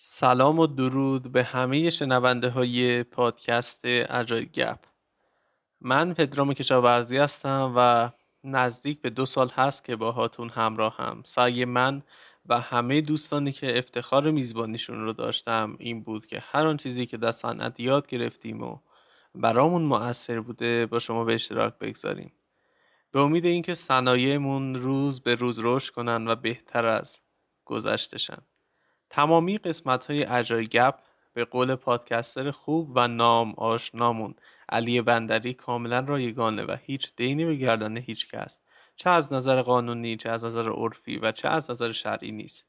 سلام و درود به همه شنونده های پادکست اجای گپ. من پدرام کشاورزی هستم و نزدیک به دو سال هست که با هاتون همراه هم. سعی من و همه دوستانی که افتخار میزبانیشون رو داشتم این بود که هر آن چیزی که در صنعت یاد گرفتیم و برامون مؤثر بوده با شما به اشتراک بگذاریم. به امید اینکه صنایعمون روز به روز رشد کنن و بهتر از گذشتشن تمامی قسمت های اجای گپ به قول پادکستر خوب و نام آشنامون. علی بندری کاملا رایگانه و هیچ دینی به گردن هیچ کس. چه از نظر قانونی چه از نظر عرفی و چه از نظر شرعی نیست.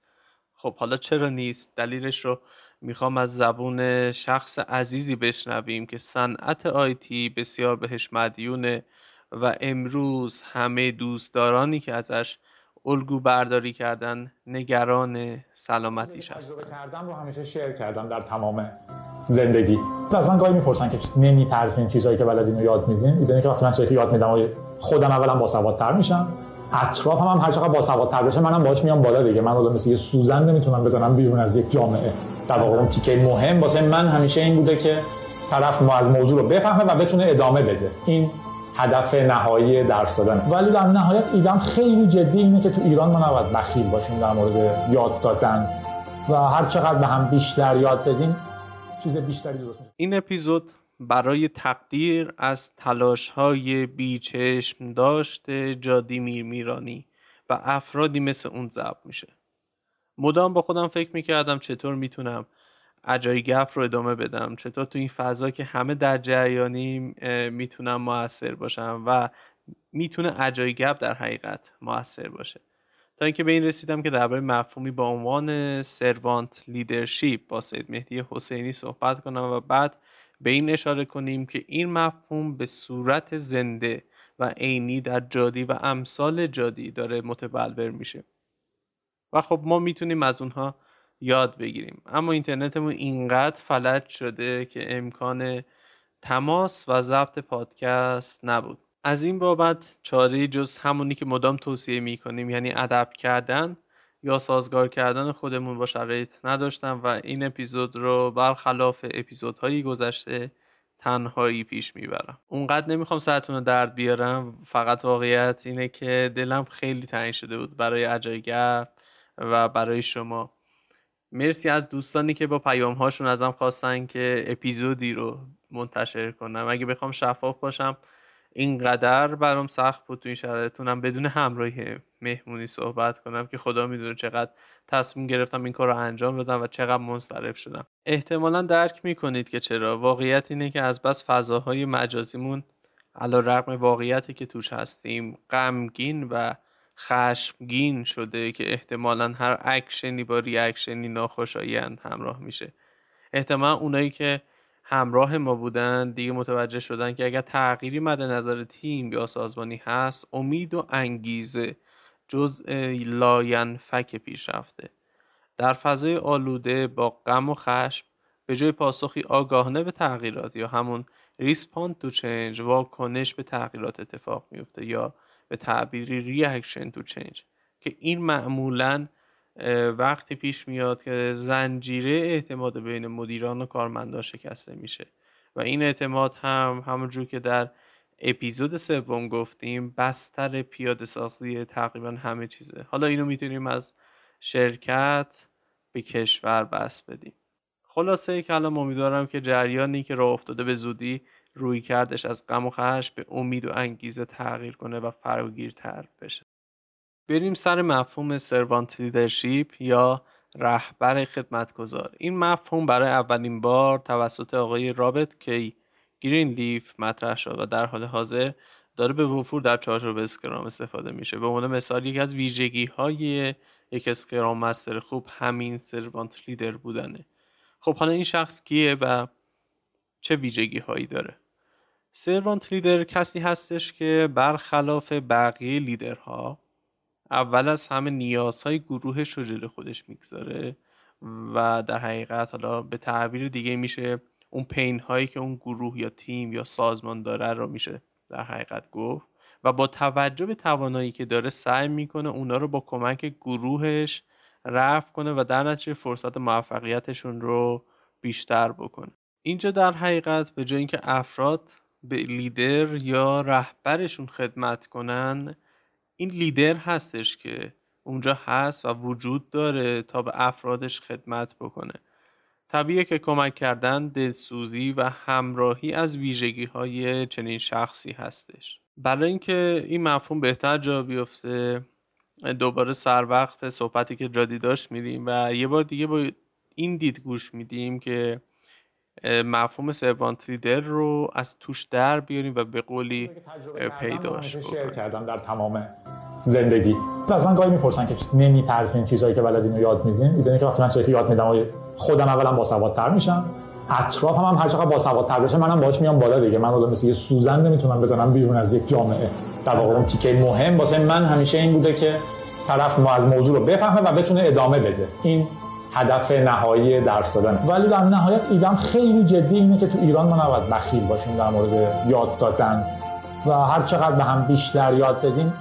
خب حالا چرا نیست؟ دلیلش رو می‌خوام از زبون شخص عزیزی بشنویم که صنعت آیتی بسیار بهش مدیونه و امروز همه دوستدارانی که ازش الگو برداری کردن نگران سلامتیش هستن. کردم رو همیشه شیر کردم در تمام زندگی. از من گاهی می‌پرسن که نمیترسین چیزایی که بلدین رو یاد میدین؟ می‌دونی که وقتی من چیزی که یاد میدم خودم اولا باسوادتر میشم اطراف هم, هم هر چقدر باسوادتر بشه منم باهاش میام بالا دیگه. من آدم مثل یه سوزن نمی‌تونم بزنم بیرون از یک جامعه. در واقع اون تیکه مهم واسه من همیشه این بوده که طرف ما از موضوع رو بفهمه و بتونه ادامه بده. این هدف نهایی درس دادن. ولی در نهایت ایدم خیلی جدی اینه که تو ایران ما نباید بخیل باشیم در مورد یاد دادن و هر چقدر به هم بیشتر یاد بدیم چیز بیشتری درست میشه. این اپیزود برای تقدیر از تلاش های بیچشم داشته جادی میرانی و افرادی مثل اون ضبط میشه. مدام با خودم فکر می‌کردم چطور می‌تونم اجای گپ رو ادامه بدم. چطور تو این فضا که همه در جریانی می‌تونم موثر باشم و می‌تونه اجای گپ در حقیقت موثر باشه. تا اینکه به این رسیدم که درباره مفهومی با عنوان سروانت لیدرشپ با سید مهدی حسینی صحبت کنم و بعد به این اشاره کنیم که این مفهوم به صورت زنده و عینی در جادی و امثال جادی داره متبلور میشه. و خب ما می‌تونیم از اونها یاد بگیریم. اما اینترنتمون اینقدر فلج شده که امکان تماس و ضبط پادکست نبود. از این بابت چاره جز همونی که مدام توصیه می‌کنیم یعنی ادب کردن یا سازگار کردن خودمون با شرایط نداشتم و این اپیزود رو برخلاف اپیزودهایی گذشته تنهایی پیش می‌برم. اونقدر نمی‌خوام ساعتون رو درد بیارم. فقط واقعیت اینه که دلم خیلی تنگ شده بود برای عجایگر و برای شما. مرسی از دوستانی که با پیام هاشون ازم خواستن که اپیزودی رو منتشر کنم. اگه بخوام شفاف باشم اینقدر برام سخت بود تو این شرایطونم بدون همراهی مهمونی صحبت کنم که خدا می‌دونه چقدر تصمیم گرفتم این کار رو انجام بدم و چقدر منصرف شدم. احتمالا درک می‌کنید که چرا. واقعیت اینه که از بس فضاهای مجازیمون علی‌رغم واقعیتی که توش هستیم غمگین و خشمگین شده که احتمالا هر اکشنی با reaction ی ناخوشایند همراه میشه. احتمالا اونایی که همراه ما بودن دیگه متوجه شدن که اگر تغییری مد نظر تیم یا سازمانی هست امید و انگیزه جزء لاینفک پیش رفته. در فضای آلوده با غم و خشم به جای پاسخی آگاهانه به تغییرات یا همون respond to change واکنش به تغییرات اتفاق میفته یا به تعبیری reaction to change. که این معمولا وقتی پیش میاد که زنجیره اعتماد بین مدیران و کارمندان شکسته میشه. و این اعتماد هم همونجور که در اپیزود سوم گفتیم بستر پیاده سازی تقریبا همه چیزه. حالا اینو می‌تونیم از شرکت به کشور بسط بدیم. خلاصه کلام امیدوارم که جریانی که راه افتاده به زودی رویکردش از غم و خشم به امید و انگیزه تغییر کنه و فراگیرتر بشه. بریم سر مفهوم servant leadership یا رهبر خدمتگزار. این مفهوم برای اولین بار توسط آقای رابرت کی گرین لیف مطرح شد و در حال حاضر داره به وفور در چارچوب Scrum استفاده میشه. به عنوان مثال یکی از ویژگی های یک اسکرام مستر خوب همین سروانت لیدر بودنه. خب حالا این شخص کیه و چه ویژگی هایی داره؟ سروانت لیدر کسی هستش که برخلاف بقیه لیدرها اول از همه نیازهای گروهش رو جلو خودش می‌گذاره و در حقیقت حالا به تعبیر دیگه میشه اون پین هایی که اون گروه یا تیم یا سازمان داره رو میشه در حقیقت گفت و با توجه به توانایی که داره سعی می‌کنه اونا رو با کمک گروهش رفع کنه و در نتیجه فرصت موفقیتشون رو بیشتر بکنه. اینجا در حقیقت به جای اینکه افراد به لیدر یا رهبرشون خدمت کنن این لیدر هستش که اونجا هست و وجود داره تا به افرادش خدمت بکنه. طبیعه که کمک کردن دلسوزی و همراهی از ویژگی های چنین شخصی هستش. برای اینکه این مفهوم بهتر جا بیفته دوباره سر وقت صحبتی که جادی داشت میدیم و یه بار دیگه با این دید گوش میدیم که مفهوم سروانت لیدر رو از توش در بیاریم و به قولی پیداش کردم در تمام زندگی. از من گاهی می‌پرسن که نمیترسین چیزایی که بلدین رو یاد میدین؟ ایدنی که وقتی من چیزی یاد میدم خودم اولا باسوادتر میشم اطرافم هم هر چقدر باسوادتر بشه منم باهاش میام بالا دیگه. من مثل یه سوزن نمی‌تونم بزنم بیرون از یک جامعه. در واقع اون تیکه مهم واسه من همیشه این بوده که طرف ما از موضوع رو بفهمه و بتونه ادامه بده. این هدف نهایی درس دادن. ولی در نهایت ایدم خیلی جدی اینه که تو ایران ما نباید بخیل باشیم در مورد یاد دادن. و هر چقدر به هم بیشتر یاد بدیم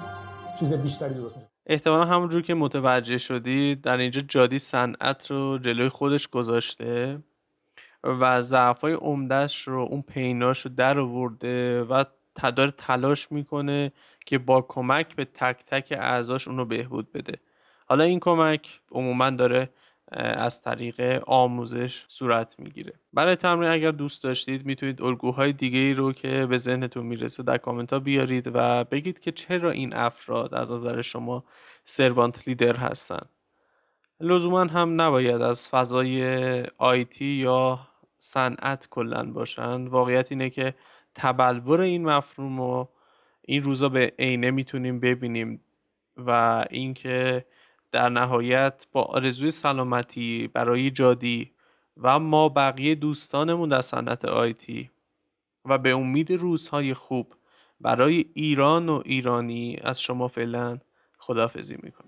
چیز بیشتری درست احتمالا همونجور که متوجه شدی در اینجا جادی صنعت رو جلوی خودش گذاشته و ضعفای عمدهش رو اون پیناش رو در آورده و داره تلاش می‌کنه که با کمک به تک تک اعضاش اونو بهبود بده. حالا این کمک عموما داره از طریق آموزش صورت می‌گیره. برای تمرین اگر دوست داشتید می‌تونید الگوهای دیگه ای رو که به ذهنتون می‌رسه در کامنت ها بیارید و بگید که چرا این افراد از نظر شما سروانت لیدر هستن. لزوما هم نباید از فضای آیتی یا صنعت کلا باشن. واقعیت اینه که تبلور این مفهوم رو این روزا به عینه می‌تونیم ببینیم و اینکه در نهایت با آرزوی سلامتی برای جادی و ما بقیه دوستانمون در صنعت آیتی و به امید روزهای خوب برای ایران و ایرانی از شما فعلا خدافزی می‌کنم.